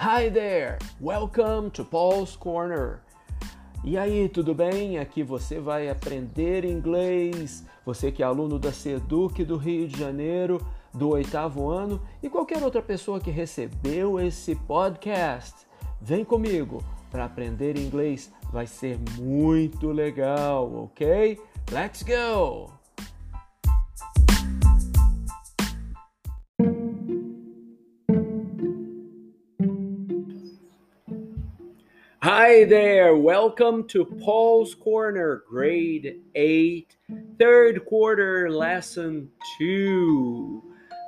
Hi there! Welcome to Paul's Corner. E aí, tudo bem? Aqui você vai aprender inglês. Você que é aluno da Seduc do Rio de Janeiro, do oitavo ano, e qualquer outra pessoa que recebeu esse podcast. Vem comigo para aprender inglês. Vai ser muito legal, ok? Let's go! Hi there, welcome to Paul's Corner, grade 8, third quarter, lesson 2.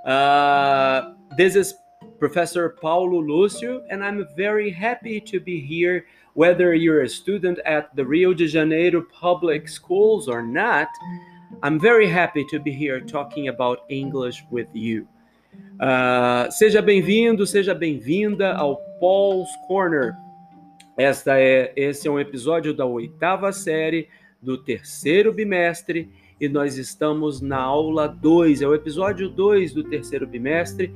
Uh, this is Professor Paulo Lúcio, and I'm very happy to be here. Whether you're a student at the Rio de Janeiro public schools or not, I'm very happy to be here talking about English with you. Uh, seja bem-vindo, seja bem-vinda ao Paul's Corner esta é, esse é um episódio da oitava série do terceiro bimestre e nós estamos na aula 2, é o episódio 2 do terceiro bimestre.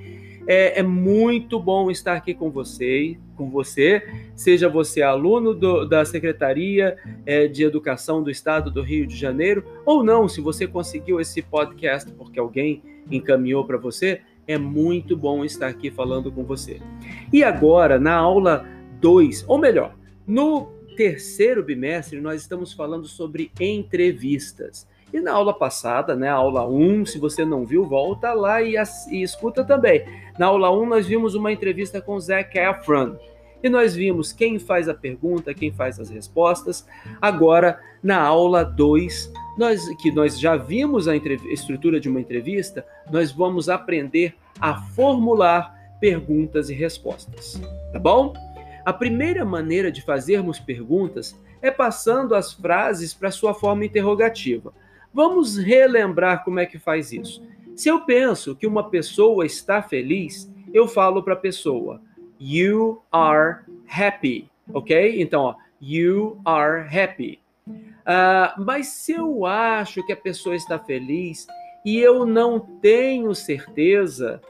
É, é, muito bom estar aqui com você, com você, seja você aluno do, da Secretaria é, de Educação do Estado do Rio de Janeiro, ou não, se você conseguiu esse podcast porque alguém encaminhou para você, é muito bom estar aqui falando com você. E agora, na aula 2, ou melhor, no terceiro bimestre nós estamos falando sobre entrevistas. E na aula passada, né, aula 1, se você não viu, volta lá e, e escuta também. Na aula 1 nós vimos uma entrevista com Zac Efron. E nós vimos quem faz a pergunta, quem faz as respostas. Agora, na aula 2, nós, que nós já vimos a estrutura de uma entrevista, nós vamos aprender a formular perguntas e respostas. Tá bom? A primeira maneira de fazermos perguntas é passando as frases para sua forma interrogativa. Vamos relembrar como é que faz isso. Se eu penso que uma pessoa está feliz, eu falo para a pessoa: You are happy, ok? Então, ó, You are happy. Uh, mas se eu acho que a pessoa está feliz e eu não tenho certeza,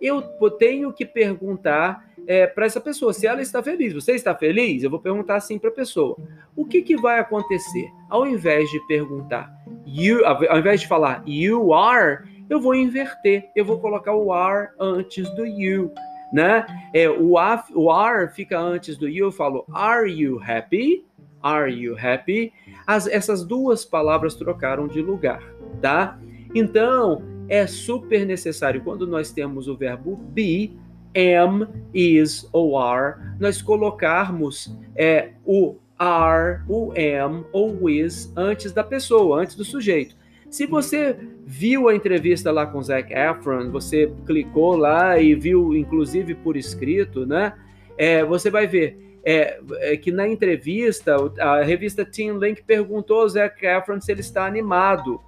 eu tenho que perguntar é, para essa pessoa se ela está feliz. Você está feliz? Eu vou perguntar assim para a pessoa. O que, que vai acontecer? Ao invés de perguntar you, ao invés de falar you are, eu vou inverter. Eu vou colocar o are antes do you. Né? É, o, o are fica antes do you. Eu falo are you happy? Are you happy? As, essas duas palavras trocaram de lugar, tá? Então, é super necessário quando nós temos o verbo be am, is ou are, nós colocarmos é, o are, o am ou is antes da pessoa, antes do sujeito. Se você viu a entrevista lá com Zac Efron, você clicou lá e viu, inclusive por escrito, né? É, você vai ver é, é, que na entrevista a revista Teen Link perguntou ao Zac Efron se ele está animado.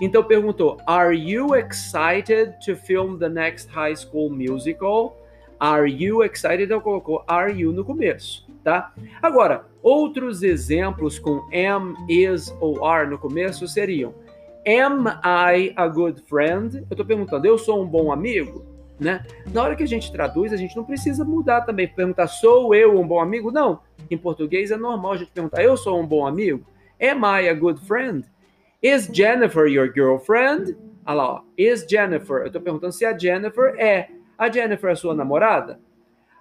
Então perguntou: Are you excited to film the next High School Musical? Are you excited? Então colocou are you no começo, tá? Agora, outros exemplos com am, is ou are no começo seriam Am I a good friend? Eu estou perguntando, eu sou um bom amigo? Né? Na hora que a gente traduz, a gente não precisa mudar também, perguntar sou eu um bom amigo? Não. Em português é normal a gente perguntar eu sou um bom amigo? Am I a good friend? Is Jennifer your girlfriend? Olha lá, ó. is Jennifer? Eu estou perguntando se a Jennifer é a Jennifer é sua namorada?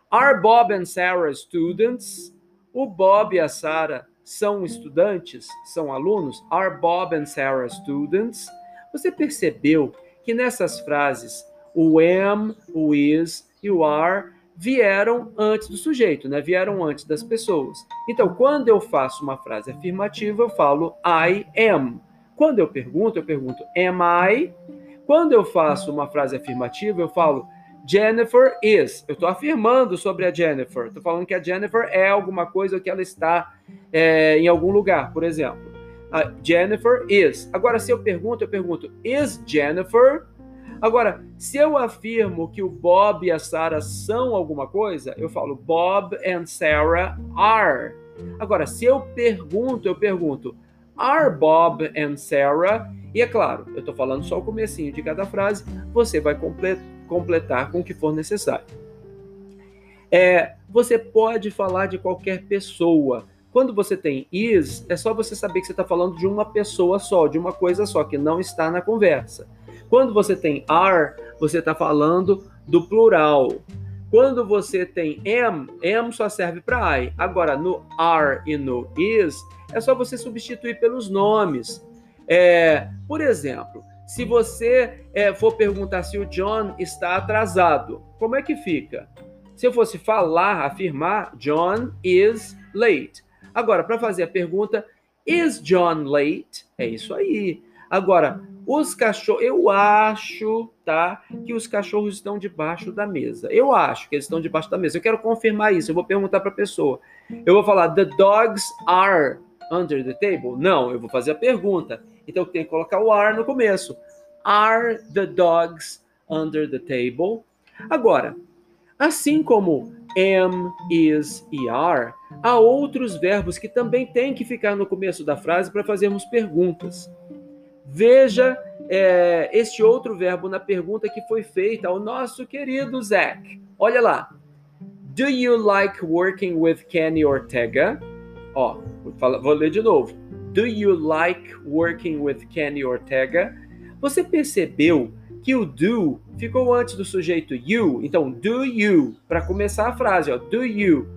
Are Bob and Sarah students? O Bob e a Sarah são estudantes? São alunos? Are Bob and Sarah students? Você percebeu que nessas frases o am, o is e o are vieram antes do sujeito, né? Vieram antes das pessoas. Então, quando eu faço uma frase afirmativa, eu falo I am. Quando eu pergunto, eu pergunto am I? Quando eu faço uma frase afirmativa, eu falo Jennifer is. Eu estou afirmando sobre a Jennifer. Estou falando que a Jennifer é alguma coisa que ela está é, em algum lugar, por exemplo. A Jennifer is. Agora, se eu pergunto, eu pergunto: Is Jennifer? Agora, se eu afirmo que o Bob e a Sarah são alguma coisa, eu falo Bob and Sarah are. Agora, se eu pergunto, eu pergunto: Are Bob and Sarah? E é claro, eu estou falando só o comecinho de cada frase, você vai completar completar com o que for necessário. É, você pode falar de qualquer pessoa. Quando você tem is, é só você saber que você está falando de uma pessoa só, de uma coisa só, que não está na conversa. Quando você tem are, você está falando do plural. Quando você tem am, am só serve para I. Agora, no are e no is, é só você substituir pelos nomes. É, por exemplo, se você é, for perguntar se o John está atrasado, como é que fica? Se eu fosse falar, afirmar, John is late. Agora, para fazer a pergunta, is John late? É isso aí. Agora, os cachorros, eu acho, tá, que os cachorros estão debaixo da mesa. Eu acho que eles estão debaixo da mesa. Eu quero confirmar isso. Eu vou perguntar para a pessoa. Eu vou falar, the dogs are under the table? Não, eu vou fazer a pergunta. Então tem que colocar o are no começo. Are the dogs under the table? Agora, assim como am, is e are, há outros verbos que também têm que ficar no começo da frase para fazermos perguntas. Veja é, este outro verbo na pergunta que foi feita ao nosso querido Zach. Olha lá. Do you like working with Kenny Ortega? Ó, vou, vou ler de novo. Do you like working with Kenny Ortega? Você percebeu que o do ficou antes do sujeito you? Então, do you, para começar a frase, ó, do you.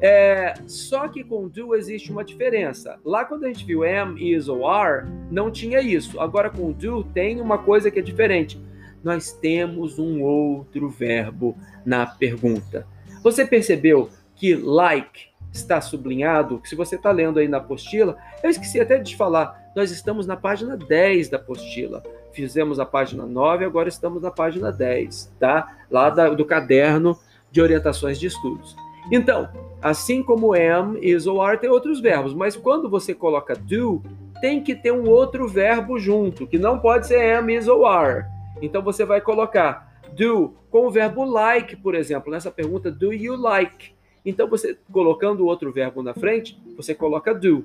É, só que com do existe uma diferença. Lá quando a gente viu am, is ou are, não tinha isso. Agora com do tem uma coisa que é diferente. Nós temos um outro verbo na pergunta. Você percebeu que like está sublinhado? Se você está lendo aí na apostila, eu esqueci até de falar, nós estamos na página 10 da apostila. Fizemos a página 9, agora estamos na página 10, tá? Lá da, do caderno de orientações de estudos. Então, assim como am, is ou are, tem outros verbos, mas quando você coloca do, tem que ter um outro verbo junto, que não pode ser am, is ou are. Então você vai colocar do com o verbo like, por exemplo, nessa pergunta, do you like? Então você colocando outro verbo na frente, você coloca do.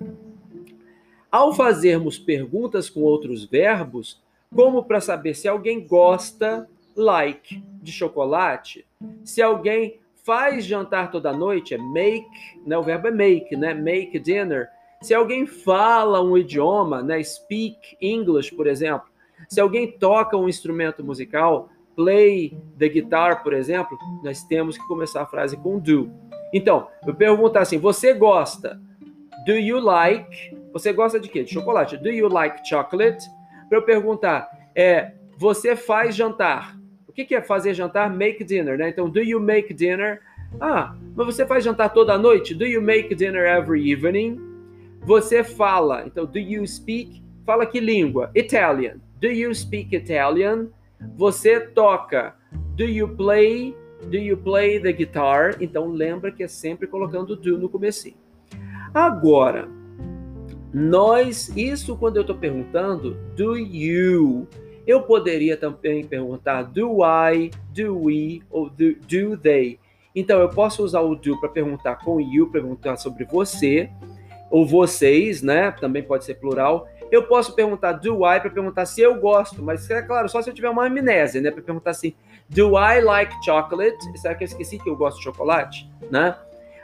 Ao fazermos perguntas com outros verbos, como para saber se alguém gosta, like, de chocolate, se alguém faz jantar toda noite, é make, né? O verbo é make, né? Make dinner. Se alguém fala um idioma, né? Speak English, por exemplo. Se alguém toca um instrumento musical, play the guitar, por exemplo, nós temos que começar a frase com do. Então, eu perguntar assim: você gosta? Do you like? Você gosta de quê? De chocolate. Do you like chocolate? Para eu perguntar, é, você faz jantar? O que, que é fazer jantar? Make dinner, né? Então, do you make dinner? Ah, mas você faz jantar toda noite? Do you make dinner every evening? Você fala, então, do you speak? Fala que língua? Italian. Do you speak Italian? Você toca. Do you play? Do you play the guitar? Então lembra que é sempre colocando do no começo. Agora, nós, isso quando eu estou perguntando, do you? Eu poderia também perguntar do I, do we ou do, do they. Então eu posso usar o do para perguntar com you, perguntar sobre você ou vocês, né? Também pode ser plural. Eu posso perguntar do I para perguntar se eu gosto, mas é claro, só se eu tiver uma amnésia, né? Para perguntar assim, do I like chocolate? Será que eu esqueci que eu gosto de chocolate, né?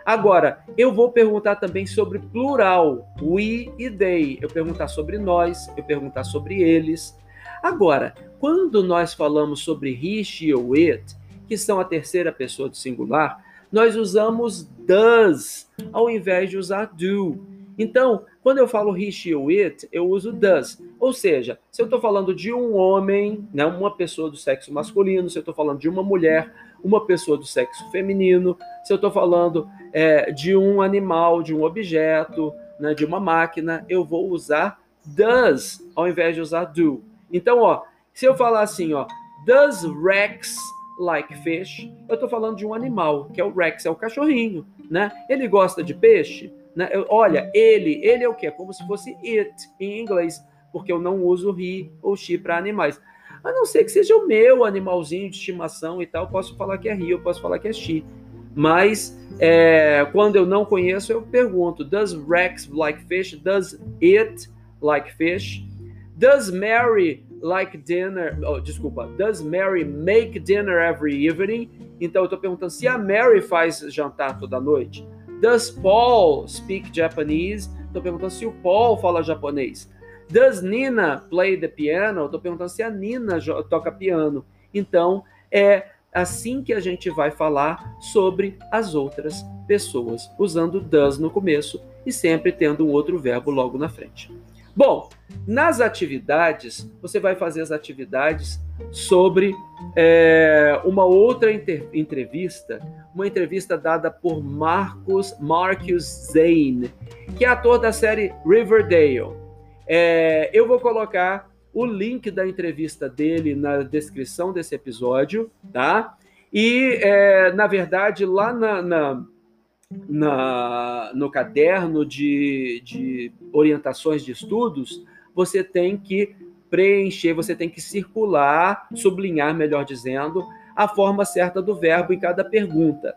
Agora, eu vou perguntar também sobre plural, we e they. Eu perguntar sobre nós, eu perguntar sobre eles. Agora, quando nós falamos sobre he, she ou it, que são a terceira pessoa do singular, nós usamos does ao invés de usar do. Então, quando eu falo he, she ou it, eu uso does. Ou seja, se eu estou falando de um homem, né, uma pessoa do sexo masculino, se eu estou falando de uma mulher, uma pessoa do sexo feminino, se eu estou falando é, de um animal, de um objeto, né, de uma máquina, eu vou usar does ao invés de usar do. Então, ó, se eu falar assim, ó, does Rex like fish? Eu estou falando de um animal, que é o Rex, é o cachorrinho, né? Ele gosta de peixe? Né? Eu, olha, ele, ele é o quê? É como se fosse it em inglês, porque eu não uso he ou she para animais. A não ser que seja o meu animalzinho de estimação e tal, posso falar que é he, eu posso falar que é she. Mas é, quando eu não conheço, eu pergunto: Does Rex like fish? Does it like fish? Does Mary like dinner? Oh, desculpa. Does Mary make dinner every evening? Então eu estou perguntando se a Mary faz jantar toda noite. Does Paul speak Japanese? Estou perguntando se o Paul fala japonês. Does Nina play the piano? Estou perguntando se a Nina toca piano. Então, é assim que a gente vai falar sobre as outras pessoas, usando does no começo e sempre tendo um outro verbo logo na frente. Bom, nas atividades, você vai fazer as atividades sobre é, uma outra entrevista, uma entrevista dada por Marcus Marcus Zane, que é ator da série Riverdale. É, eu vou colocar o link da entrevista dele na descrição desse episódio, tá? E, é, na verdade, lá na, na, na, no caderno de, de orientações de estudos, você tem que preencher, você tem que circular, sublinhar, melhor dizendo, a forma certa do verbo em cada pergunta.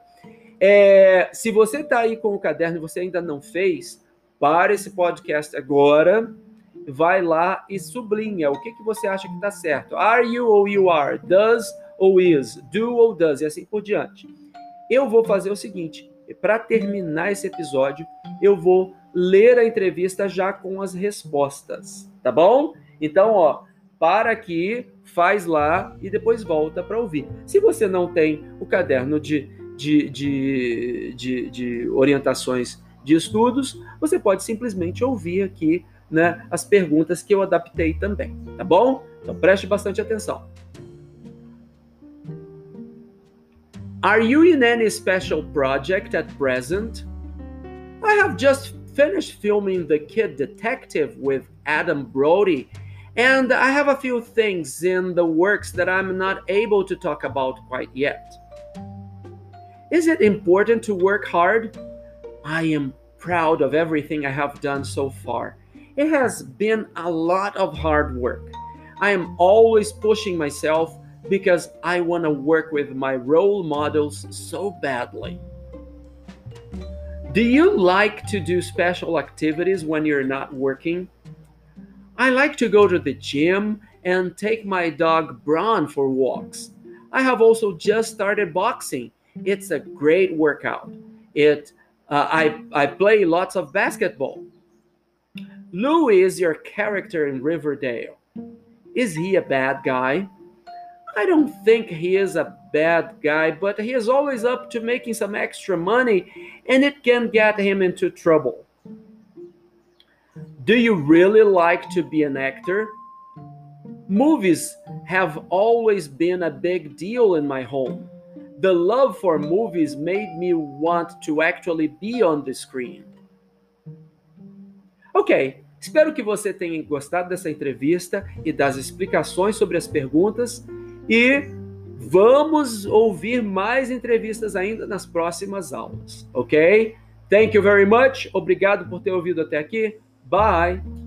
É, se você está aí com o caderno e você ainda não fez, para esse podcast agora, vai lá e sublinha o que, que você acha que está certo. Are you ou you are? Does ou is? Do ou does? E assim por diante. Eu vou fazer o seguinte: para terminar esse episódio, eu vou ler a entrevista já com as respostas, tá bom? Então, ó, para aqui, faz lá e depois volta para ouvir. Se você não tem o caderno de, de, de, de, de orientações de estudos, você pode simplesmente ouvir aqui né, as perguntas que eu adaptei também, tá bom? Então preste bastante atenção. Are you in any special project at present? I have just finished filming The Kid Detective with Adam Brody, and I have a few things in the works that I'm not able to talk about quite yet. Is it important to work hard? I am proud of everything I have done so far. It has been a lot of hard work. I am always pushing myself because I want to work with my role models so badly. Do you like to do special activities when you're not working? I like to go to the gym and take my dog Braun for walks. I have also just started boxing. It's a great workout. It uh, I I play lots of basketball. Louis is your character in Riverdale. Is he a bad guy? I don't think he is a bad guy, but he is always up to making some extra money and it can get him into trouble. Do you really like to be an actor? Movies have always been a big deal in my home. The love for movies made me want to actually be on the screen. Ok, espero que você tenha gostado dessa entrevista e das explicações sobre as perguntas e vamos ouvir mais entrevistas ainda nas próximas aulas, ok? Thank you very much. Obrigado por ter ouvido até aqui. Bye.